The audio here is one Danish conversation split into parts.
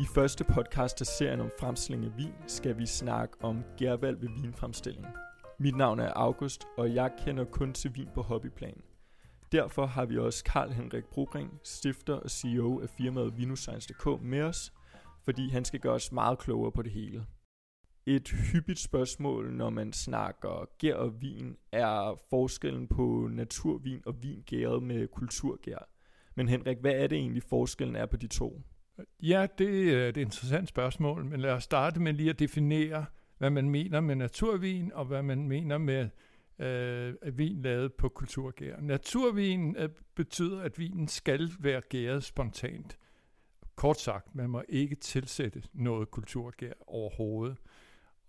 I første podcast af serien om fremstilling af vin skal vi snakke om gærvalg ved vinfremstilling. Mit navn er August, og jeg kender kun til vin på hobbyplan. Derfor har vi også Karl Henrik Brogring, stifter og CEO af firmaet Vinuscience.dk med os, fordi han skal gøre os meget klogere på det hele. Et hyppigt spørgsmål, når man snakker gær og vin, er forskellen på naturvin og vin gæret med kulturgær. Men Henrik, hvad er det egentlig forskellen er på de to? Ja, øh, det er et interessant spørgsmål, men lad os starte med lige at definere, hvad man mener med naturvin, og hvad man mener med øh, vin lavet på kulturgær. Naturvin øh, betyder, at vinen skal være gæret spontant. Kort sagt, man må ikke tilsætte noget kulturgær overhovedet.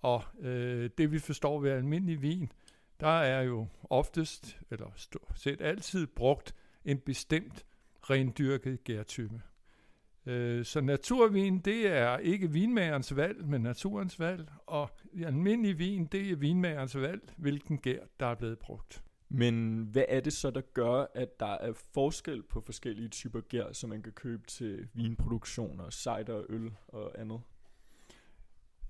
Og øh, det vi forstår ved almindelig vin, der er jo oftest, eller stort set altid brugt en bestemt rendyrket gærtype. Øh, så naturvin, det er ikke vinmagerens valg, men naturens valg, og almindelig vin, det er vinmagerens valg, hvilken gær, der er blevet brugt. Men hvad er det så, der gør, at der er forskel på forskellige typer gær, som man kan købe til vinproduktioner, cider, øl og andet?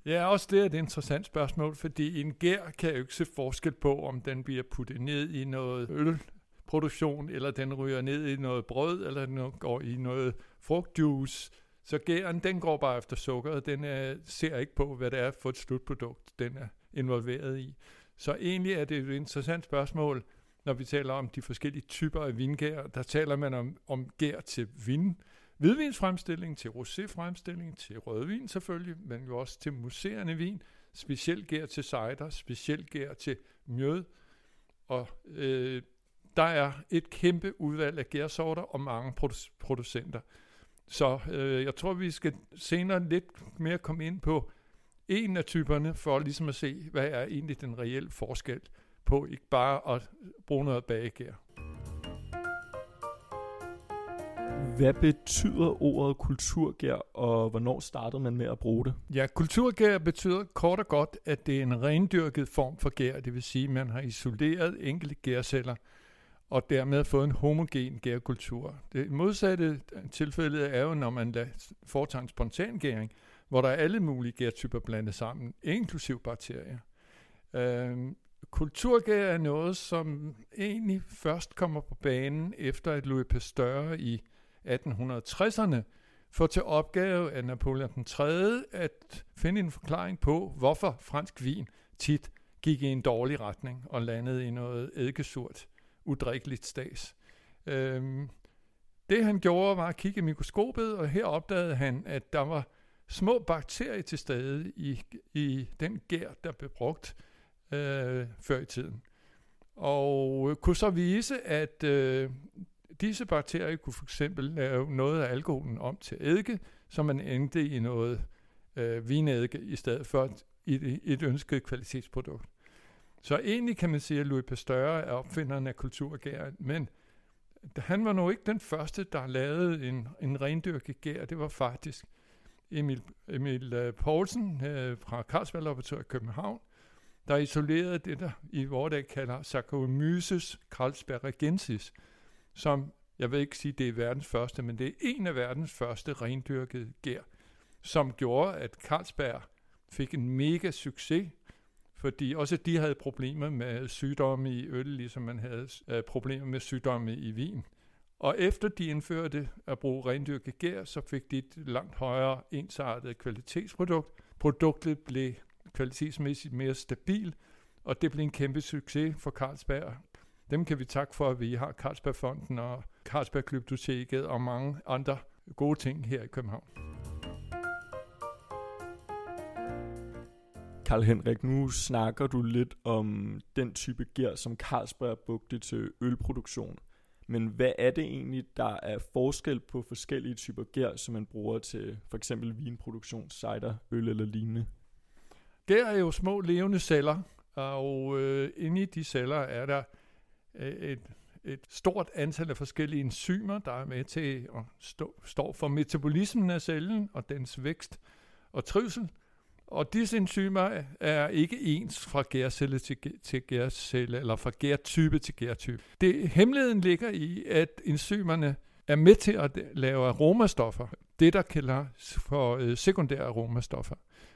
Ja, også det er et interessant spørgsmål, fordi en gær kan jo ikke se forskel på, om den bliver puttet ned i noget produktion, eller den ryger ned i noget brød, eller den går i noget frugtjuice. Så gæren, den går bare efter sukkeret. Den er, ser ikke på, hvad det er for et slutprodukt, den er involveret i. Så egentlig er det et interessant spørgsmål, når vi taler om de forskellige typer af vingær. Der taler man om, om gær til vin, hvidvinsfremstilling, til roséfremstilling, til rødvin selvfølgelig, men jo også til muserende vin, specielt gær til cider, specielt gær til mjød. Og øh, der er et kæmpe udvalg af gærsorter og mange producenter. Så øh, jeg tror, vi skal senere lidt mere komme ind på en af typerne, for ligesom at se, hvad er egentlig den reelle forskel på ikke bare at bruge noget bagegær. Hvad betyder ordet kulturgær, og hvornår startede man med at bruge det? Ja, kulturgær betyder kort og godt, at det er en rendyrket form for gær, det vil sige, at man har isoleret enkelte gærceller, og dermed fået en homogen gærkultur. Det modsatte tilfælde er jo, når man foretager en spontan gæring, hvor der er alle mulige gærtyper blandet sammen, inklusiv bakterier. Øhm, kulturgær er noget, som egentlig først kommer på banen efter at Louis Pasteur i 1860'erne får til opgave af Napoleon den 3. at finde en forklaring på, hvorfor fransk vin tit gik i en dårlig retning og landede i noget eddikesurt udrikkeligt stads. Øhm, det han gjorde var at kigge i mikroskopet, og her opdagede han, at der var små bakterier til stede i, i den gær, der blev brugt øh, før i tiden. Og øh, kunne så vise, at øh, disse bakterier kunne for eksempel lave noget af alkoholen om til eddike, så man endte i noget øh, vineddike i stedet for et, et ønsket kvalitetsprodukt. Så egentlig kan man sige, at Louis Pasteur er opfinderen af kulturgæren, men han var nu ikke den første, der lavede en, en rendyrket gær. Det var faktisk Emil, Emil øh, Poulsen øh, fra Carlsberg Laboratoriet i København, der isolerede det, der i vores dag kalder Saccharomyces carlsbergensis, som, jeg vil ikke sige, det er verdens første, men det er en af verdens første rendyrkede gær, som gjorde, at Carlsberg fik en mega succes fordi også de havde problemer med sygdomme i øl, ligesom man havde øh, problemer med sygdomme i vin. Og efter de indførte at bruge rendyrket gær, så fik de et langt højere ensartet kvalitetsprodukt. Produktet blev kvalitetsmæssigt mere stabil, og det blev en kæmpe succes for Carlsberg. Dem kan vi takke for, at vi har Carlsbergfonden og Carlsberg Glyptoteket og mange andre gode ting her i København. Karl Henrik, nu snakker du lidt om den type gær, som Carlsberg brugte til ølproduktion. Men hvad er det egentlig, der er forskel på forskellige typer gær, som man bruger til for eksempel vinproduktion, cider, øl eller lignende? Gær er jo små levende celler, og øh, inde i de celler er der øh, et, et stort antal af forskellige enzymer, der er med til at stå, stå for metabolismen af cellen og dens vækst og trivsel. Og disse enzymer er ikke ens fra gærcelle til, til gærcelle, eller fra gærtype til gærtype. Det, hemmeligheden ligger i, at enzymerne er med til at lave aromastoffer. det, der kalder for øh, sekundære aromastoffer.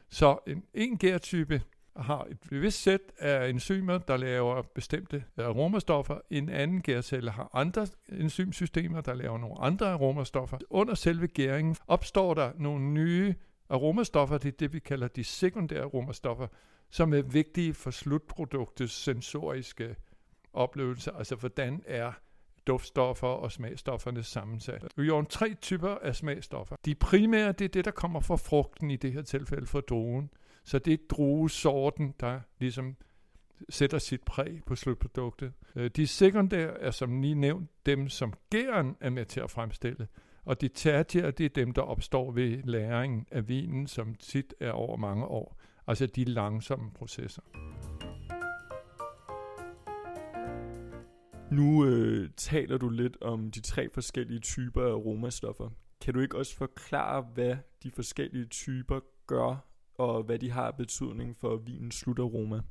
Så en, en gærtype har et bevidst sæt af enzymer, der laver bestemte øh, aromastoffer. En anden gærcelle har andre enzymsystemer, der laver nogle andre aromastoffer. Under selve gæringen opstår der nogle nye aromastoffer, det er det, vi kalder de sekundære aromastoffer, som er vigtige for slutproduktets sensoriske oplevelse, altså hvordan er duftstoffer og smagstofferne sammensat. Vi har tre typer af smagstoffer. De primære, det er det, der kommer fra frugten, i det her tilfælde fra druen. Så det er druesorten, der ligesom sætter sit præg på slutproduktet. Øh, de sekundære er som lige nævnt dem, som gæren er med til at fremstille. Og de tertiære, det er dem, der opstår ved læringen af vinen, som tit er over mange år. Altså de langsomme processer. Nu øh, taler du lidt om de tre forskellige typer af aromastoffer. Kan du ikke også forklare, hvad de forskellige typer gør, og hvad de har betydning for vinens slutaroma?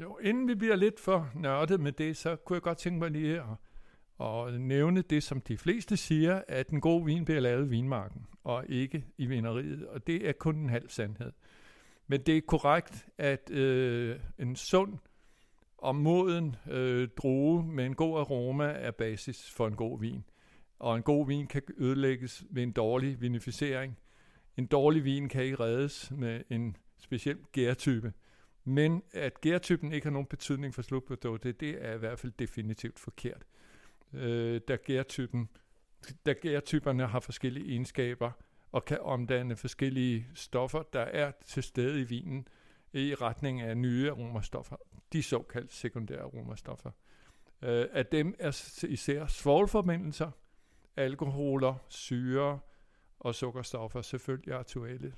Jo, inden vi bliver lidt for nørdet med det, så kunne jeg godt tænke mig lige at, og nævne det, som de fleste siger, at en god vin bliver lavet i vinmarken, og ikke i vineriet, og det er kun en halv sandhed. Men det er korrekt, at øh, en sund og moden øh, drue med en god aroma er basis for en god vin. Og en god vin kan ødelægges ved en dårlig vinificering. En dårlig vin kan ikke reddes med en speciel gærtype. Men at gærtypen ikke har nogen betydning for slutproduktet, det er i hvert fald definitivt forkert. Øh, da, gærtypen, da gærtyperne har forskellige egenskaber og kan omdanne forskellige stoffer, der er til stede i vinen, i retning af nye aromastoffer de såkaldte sekundære aromastoffer. Øh, af dem er især svovlforbindelser, alkoholer, syre og sukkerstoffer selvfølgelig aktuelle.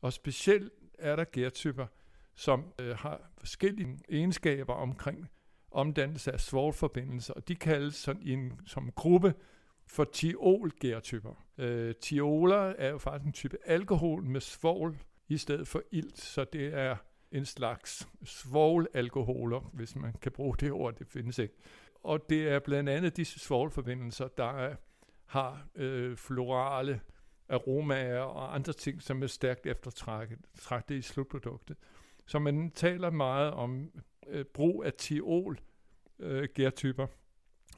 Og specielt er der gærtyper, som øh, har forskellige egenskaber omkring omdannelse af svovlforbindelser, og de kaldes sådan en, som gruppe for tiolgærtyper. Øh, tioler er jo faktisk en type alkohol med svovl i stedet for ilt, så det er en slags svovlalkoholer, hvis man kan bruge det ord, det findes ikke. Og det er blandt andet disse svovlforbindelser, der er, har øh, florale aromaer og andre ting, som er stærkt eftertragtet i slutproduktet. Så man taler meget om øh, brug af tiol øh, gærtyper.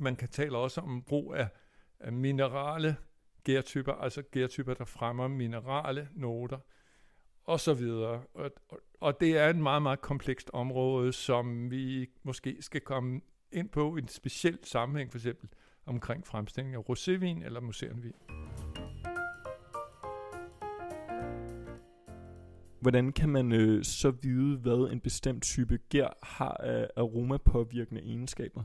Man kan tale også om brug af, af minerale gærtyper, altså gærtyper, der fremmer minerale noter og så videre. Og, og, og det er et meget, meget komplekst område, som vi måske skal komme ind på i en speciel sammenhæng, for eksempel omkring fremstilling af rosévin eller museumvin. Hvordan kan man øh, så vide, hvad en bestemt type gær har af aromapåvirkende egenskaber?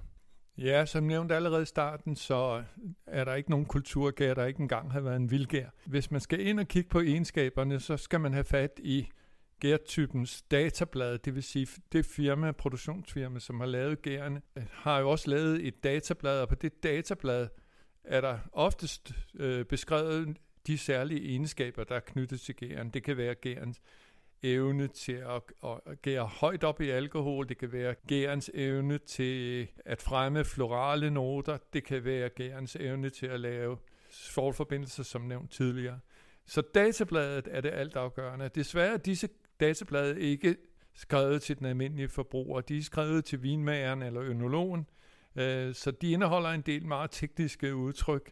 Ja, som nævnt allerede i starten, så er der ikke nogen kulturgær, der ikke engang har været en vildgær. Hvis man skal ind og kigge på egenskaberne, så skal man have fat i gærtypens datablad, det vil sige det firma, produktionsfirma, som har lavet gærene, øh, har jo også lavet et datablad, og på det datablad er der oftest øh, beskrevet de særlige egenskaber, der er knyttet til gæren. Det kan være gærens evne til at, at gære højt op i alkohol, det kan være gærens evne til at fremme florale noter, det kan være gærens evne til at lave svovlforbindelser, som nævnt tidligere. Så databladet er det altafgørende. Desværre er disse datablade ikke skrevet til den almindelige forbruger. De er skrevet til vinmageren eller ønologen, øh, så de indeholder en del meget tekniske udtryk,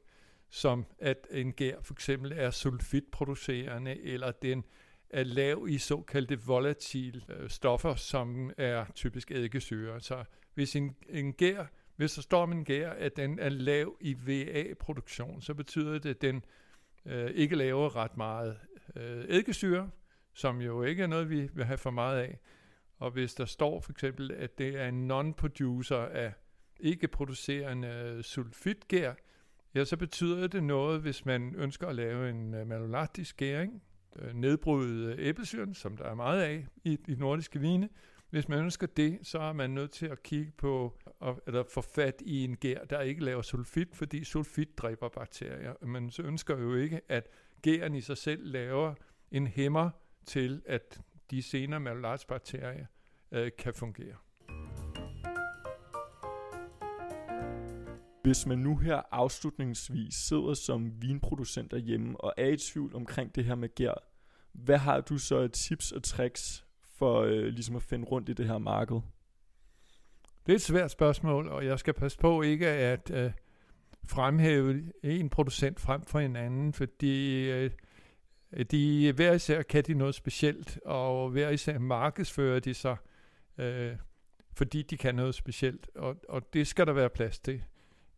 som at en gær for eksempel er sulfitproducerende, eller den er lav i såkaldte volatile øh, stoffer, som er typisk eddikesyre. Så altså, hvis en, en gær, hvis der står en gær, at den er lav i VA-produktion, så betyder det, at den øh, ikke laver ret meget øh, eddikesyre, som jo ikke er noget, vi vil have for meget af. Og hvis der står for eksempel, at det er en non-producer af ikke-producerende sulfitgær, ja, så betyder det noget, hvis man ønsker at lave en øh, malolaktisk gæring, Øh, nedbryde æblesyren, som der er meget af i de nordiske vine. Hvis man ønsker det, så er man nødt til at kigge på, eller få fat i en gær, der ikke laver sulfit, fordi sulfit dræber bakterier. Man så ønsker jo ikke, at gæren i sig selv laver en hæmmer til, at de senere malolakbakterier øh, kan fungere. Hvis man nu her afslutningsvis sidder som vinproducent derhjemme og er i tvivl omkring det her med gær, hvad har du så af tips og tricks for øh, ligesom at finde rundt i det her marked? Det er et svært spørgsmål, og jeg skal passe på ikke at øh, fremhæve en producent frem for en anden, fordi øh, de hver især kan de noget specielt, og hver især markedsfører de sig, øh, fordi de kan noget specielt, og, og det skal der være plads til.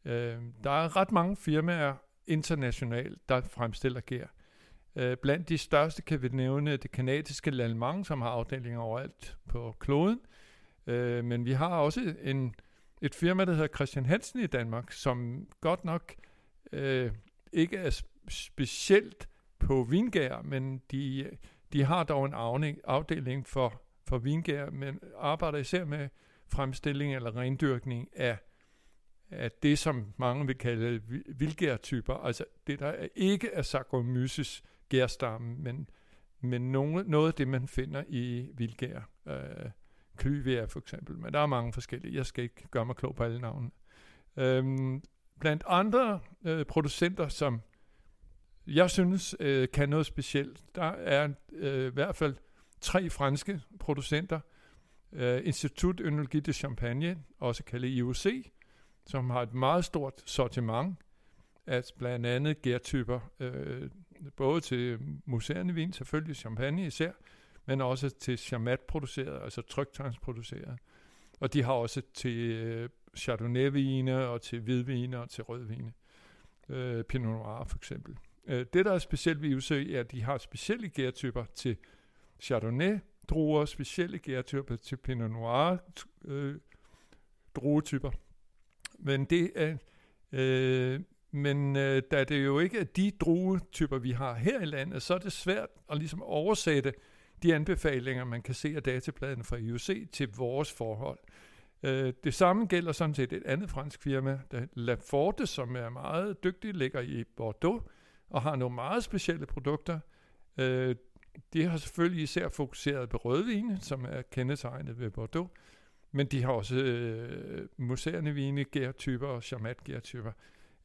Øh, der er ret mange firmaer internationalt, der fremstiller gær. Øh, blandt de største kan vi nævne det kanadiske Lalmang, som har afdelinger overalt på kloden. Øh, men vi har også en, et firma, der hedder Christian Hansen i Danmark, som godt nok øh, ikke er specielt på vingær, men de, de har dog en afdeling for, for vingær, men arbejder især med fremstilling eller rendyrkning af, at det, som mange vil kalde vildgærtyper, altså det, der ikke er Saccharomyces gærstammen, men, men noget, noget af det, man finder i vildgær. Øh, Klyvia for eksempel, men der er mange forskellige. Jeg skal ikke gøre mig klog på alle navne. Øhm, blandt andre øh, producenter, som jeg synes øh, kan noget specielt, der er øh, i hvert fald tre franske producenter. Øh, Institut Ønologi de Champagne, også kaldet IOC, som har et meget stort sortiment af blandt andet gærtyper, øh, både til museerne vin, selvfølgelig champagne især, men også til chamat produceret, altså tryktegnsproduceret. Og de har også til øh, chardonnay-vine og til hvidvine og til rødvine. Øh, Pinot Noir for eksempel. Øh, det, der er specielt ved UC, er, at de har specielle gærtyper til chardonnay, druer, specielle gærtyper til Pinot Noir, øh, druetyper. Men det er, øh, men øh, da det jo ikke er de druetyper, vi har her i landet, så er det svært at ligesom oversætte de anbefalinger, man kan se af databladen fra IOC til vores forhold. Øh, det samme gælder sådan set et andet fransk firma, der Laforte, som er meget dygtig, ligger i Bordeaux og har nogle meget specielle produkter. Øh, de har selvfølgelig især fokuseret på rødvine, som er kendetegnet ved Bordeaux, men de har også øh, museerne vine, gærtyper og charmat gærtyper.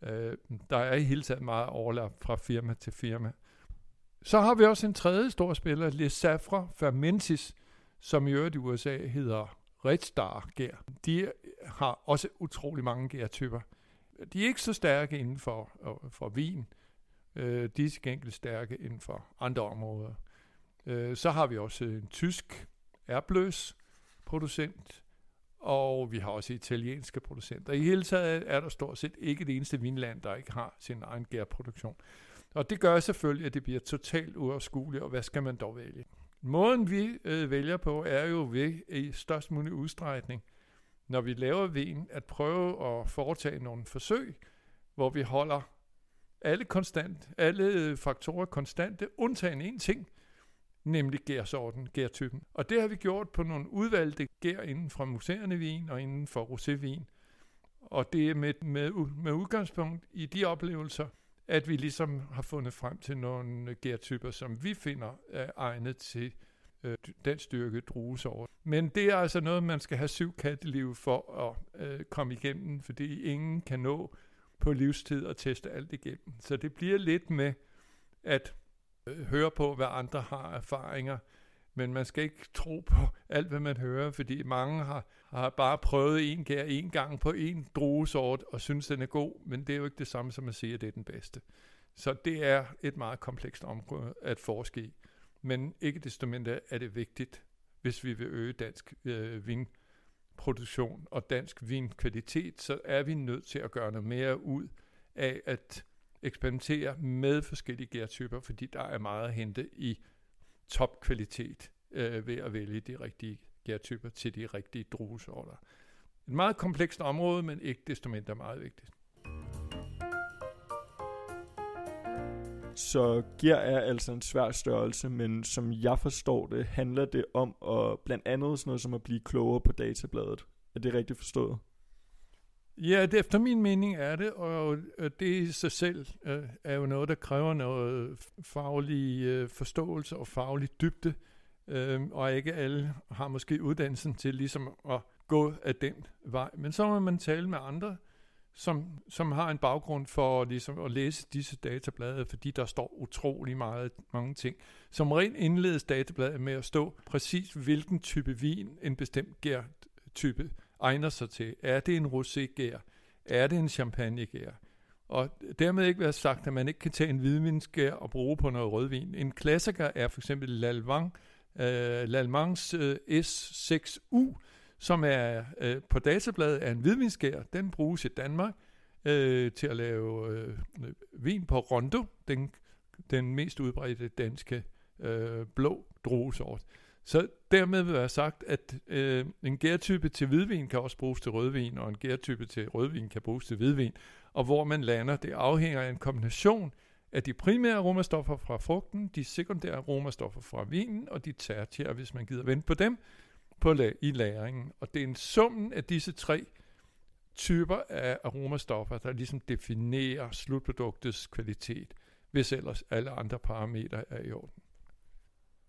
Øh, der er i hele taget meget overlap fra firma til firma. Så har vi også en tredje stor spiller, Le Safra Fermentis, som i øvrigt i USA hedder Red Star gær. De har også utrolig mange gærtyper. De er ikke så stærke inden for, for vin. Øh, de er til gengæld stærke inden for andre områder. Øh, så har vi også en tysk erbløs producent, og vi har også italienske producenter. I hele taget er der stort set ikke det eneste vinland, der ikke har sin egen gærproduktion. Og det gør selvfølgelig, at det bliver totalt uoverskueligt, og hvad skal man dog vælge? Måden vi øh, vælger på, er jo ved i størst mulig udstrækning, når vi laver vin, at prøve at foretage nogle forsøg, hvor vi holder alle, konstant, alle øh, faktorer konstante, undtagen én ting, nemlig gærsorten, gærtypen. Og det har vi gjort på nogle udvalgte gær inden for museerne vin og inden for rosévin. Og det er med, med, med udgangspunkt i de oplevelser, at vi ligesom har fundet frem til nogle gærtyper, som vi finder er egnet til øh, den styrke druesort. Men det er altså noget, man skal have syv katteliv for at øh, komme igennem, fordi ingen kan nå på livstid at teste alt igennem. Så det bliver lidt med at Øh, høre på, hvad andre har erfaringer, men man skal ikke tro på alt, hvad man hører, fordi mange har, har bare prøvet en gær en gang på en druesort og synes, den er god, men det er jo ikke det samme som at sige, at det er den bedste. Så det er et meget komplekst område at forske i. Men ikke desto mindre er det vigtigt, hvis vi vil øge dansk øh, vinproduktion og dansk vinkvalitet, så er vi nødt til at gøre noget mere ud af at eksperimentere med forskellige gærtyper, fordi der er meget at hente i topkvalitet øh, ved at vælge de rigtige gærtyper til de rigtige druesorter. Et meget komplekst område, men ikke desto mindre meget vigtigt. Så gær er altså en svær størrelse, men som jeg forstår det, handler det om at blandt andet sådan noget som at blive klogere på databladet. Er det rigtigt forstået? Ja, det, efter min mening er det, og det i sig selv øh, er jo noget, der kræver noget faglig øh, forståelse og faglig dybde, øh, og ikke alle har måske uddannelsen til ligesom at gå af den vej. Men så må man tale med andre, som, som har en baggrund for ligesom, at læse disse datablade, fordi der står utrolig meget, mange ting. Som rent indledes databladet med at stå præcis, hvilken type vin en bestemt gær-type egner sig til. Er det en rosé-gær? Er det en champagnegær? Og dermed ikke være sagt, at man ikke kan tage en hvidvinsgær og bruge på noget rødvin. En klassiker er for eksempel Lalvang, uh, Lalmangs øh, uh, S6U, som er uh, på databladet er en hvidvinsgær. Den bruges i Danmark uh, til at lave uh, vin på Rondo, den, den mest udbredte danske uh, blå druesort. Så dermed vil være sagt, at øh, en gærtype til hvidvin kan også bruges til rødvin, og en gærtype til rødvin kan bruges til hvidvin. Og hvor man lander, det afhænger af en kombination af de primære aromastoffer fra frugten, de sekundære aromastoffer fra vinen, og de tertiære, hvis man gider vente på dem, på la- i læringen. Og det er en summen af disse tre typer af aromastoffer, der ligesom definerer slutproduktets kvalitet, hvis ellers alle andre parametre er i orden.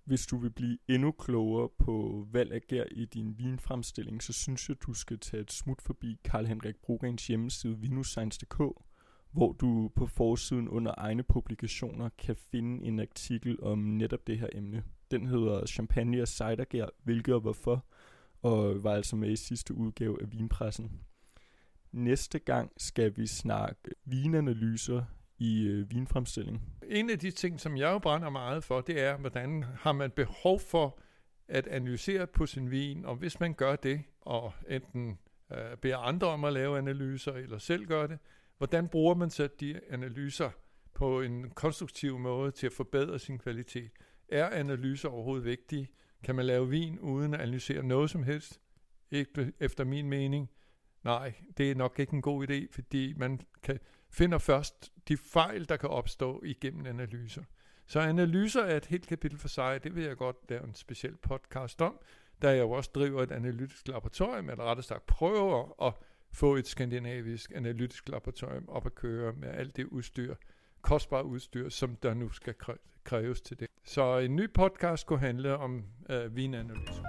Hvis du vil blive endnu klogere på valg af gær i din vinfremstilling, så synes jeg, du skal tage et smut forbi Karl Henrik Brogrens hjemmeside vinuscience.dk, hvor du på forsiden under egne publikationer kan finde en artikel om netop det her emne. Den hedder Champagne og cidergær, hvilket og hvorfor, og var altså med i sidste udgave af Vinpressen. Næste gang skal vi snakke vinanalyser i øh, vinfremstilling. En af de ting, som jeg jo brænder meget for, det er, hvordan har man behov for at analysere på sin vin, og hvis man gør det, og enten øh, beder andre om at lave analyser, eller selv gør det, hvordan bruger man så de analyser på en konstruktiv måde til at forbedre sin kvalitet? Er analyser overhovedet vigtige? Kan man lave vin uden at analysere noget som helst? Ikke efter min mening. Nej, det er nok ikke en god idé, fordi man kan, finder først de fejl, der kan opstå igennem analyser. Så analyser er et helt kapitel for sig, det vil jeg godt lave en speciel podcast om, da jeg jo også driver et analytisk laboratorium, eller rettere sagt prøver at få et skandinavisk analytisk laboratorium op at køre med alt det udstyr, kostbare udstyr, som der nu skal kræves til det. Så en ny podcast kunne handle om øh, vinanalyse.